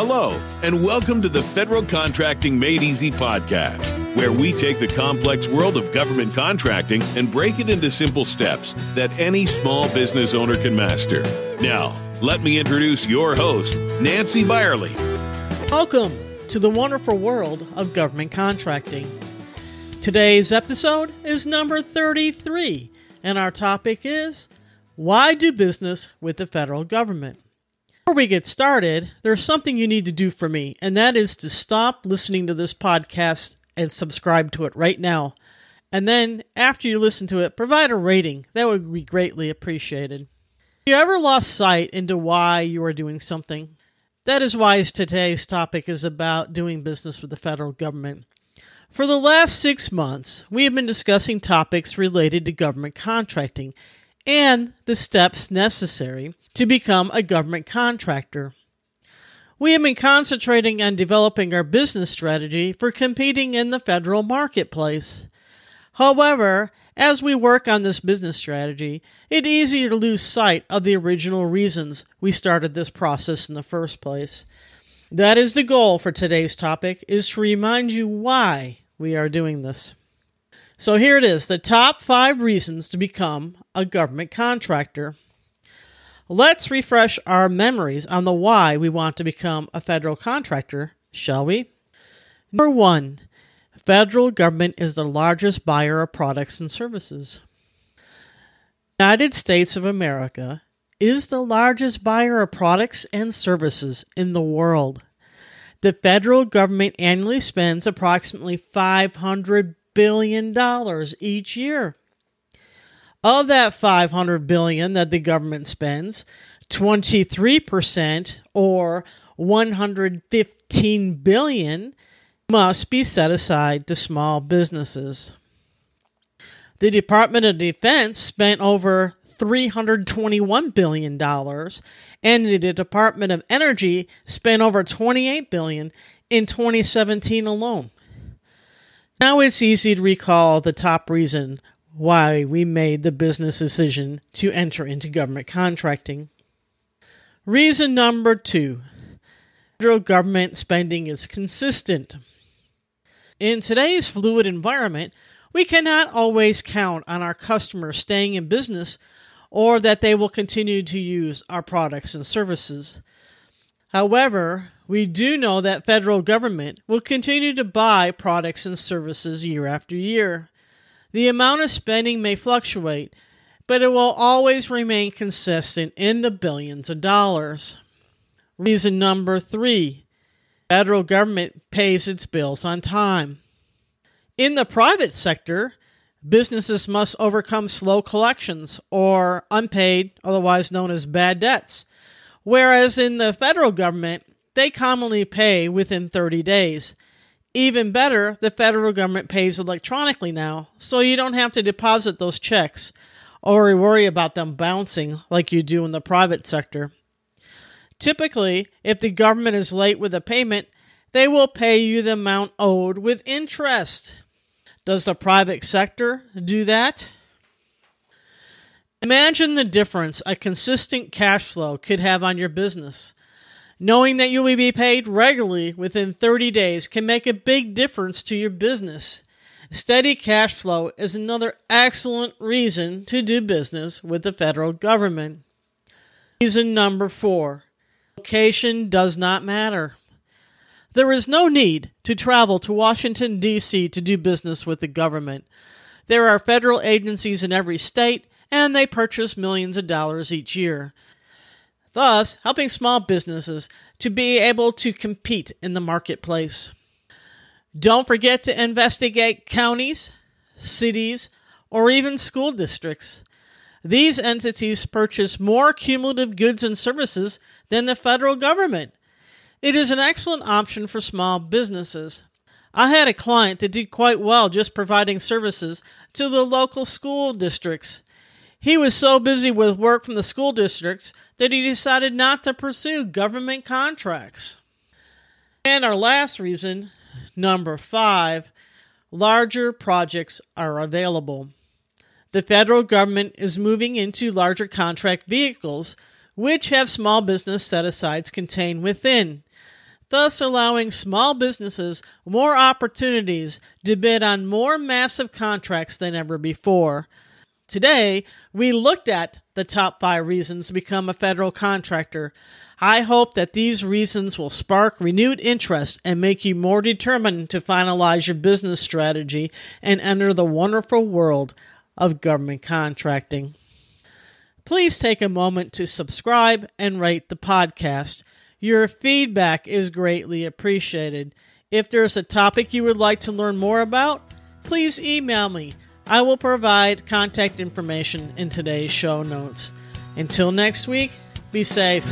Hello, and welcome to the Federal Contracting Made Easy podcast, where we take the complex world of government contracting and break it into simple steps that any small business owner can master. Now, let me introduce your host, Nancy Byerly. Welcome to the wonderful world of government contracting. Today's episode is number 33, and our topic is Why do business with the federal government? Before we get started, there's something you need to do for me, and that is to stop listening to this podcast and subscribe to it right now. And then, after you listen to it, provide a rating. That would be greatly appreciated. Have you ever lost sight into why you are doing something? That is why today's topic is about doing business with the federal government. For the last six months, we have been discussing topics related to government contracting and the steps necessary to become a government contractor. We have been concentrating on developing our business strategy for competing in the federal marketplace. However, as we work on this business strategy, it's easy to lose sight of the original reasons we started this process in the first place. That is the goal for today's topic is to remind you why we are doing this. So here it is, the top 5 reasons to become a government contractor. Let's refresh our memories on the why we want to become a federal contractor, shall we? Number 1. Federal government is the largest buyer of products and services. United States of America is the largest buyer of products and services in the world. The federal government annually spends approximately $500 billion each year. Of that 500 billion that the government spends, 23% or 115 billion must be set aside to small businesses. The Department of Defense spent over $321 billion, and the Department of Energy spent over 28 billion in 2017 alone. Now it's easy to recall the top reason why we made the business decision to enter into government contracting. Reason number two federal government spending is consistent. In today's fluid environment, we cannot always count on our customers staying in business or that they will continue to use our products and services. However, we do know that federal government will continue to buy products and services year after year. The amount of spending may fluctuate, but it will always remain consistent in the billions of dollars. Reason number three federal government pays its bills on time. In the private sector, businesses must overcome slow collections or unpaid, otherwise known as bad debts, whereas in the federal government, they commonly pay within 30 days. Even better, the federal government pays electronically now, so you don't have to deposit those checks or worry about them bouncing like you do in the private sector. Typically, if the government is late with a payment, they will pay you the amount owed with interest. Does the private sector do that? Imagine the difference a consistent cash flow could have on your business. Knowing that you will be paid regularly within 30 days can make a big difference to your business. Steady cash flow is another excellent reason to do business with the federal government. Reason number four location does not matter. There is no need to travel to Washington, D.C. to do business with the government. There are federal agencies in every state, and they purchase millions of dollars each year thus helping small businesses to be able to compete in the marketplace. Don't forget to investigate counties, cities, or even school districts. These entities purchase more cumulative goods and services than the federal government. It is an excellent option for small businesses. I had a client that did quite well just providing services to the local school districts. He was so busy with work from the school districts that he decided not to pursue government contracts. And our last reason, number five, larger projects are available. The federal government is moving into larger contract vehicles, which have small business set asides contained within. thus allowing small businesses more opportunities to bid on more massive contracts than ever before. Today, we looked at the top five reasons to become a federal contractor. I hope that these reasons will spark renewed interest and make you more determined to finalize your business strategy and enter the wonderful world of government contracting. Please take a moment to subscribe and rate the podcast. Your feedback is greatly appreciated. If there's a topic you would like to learn more about, please email me I will provide contact information in today's show notes. Until next week, be safe.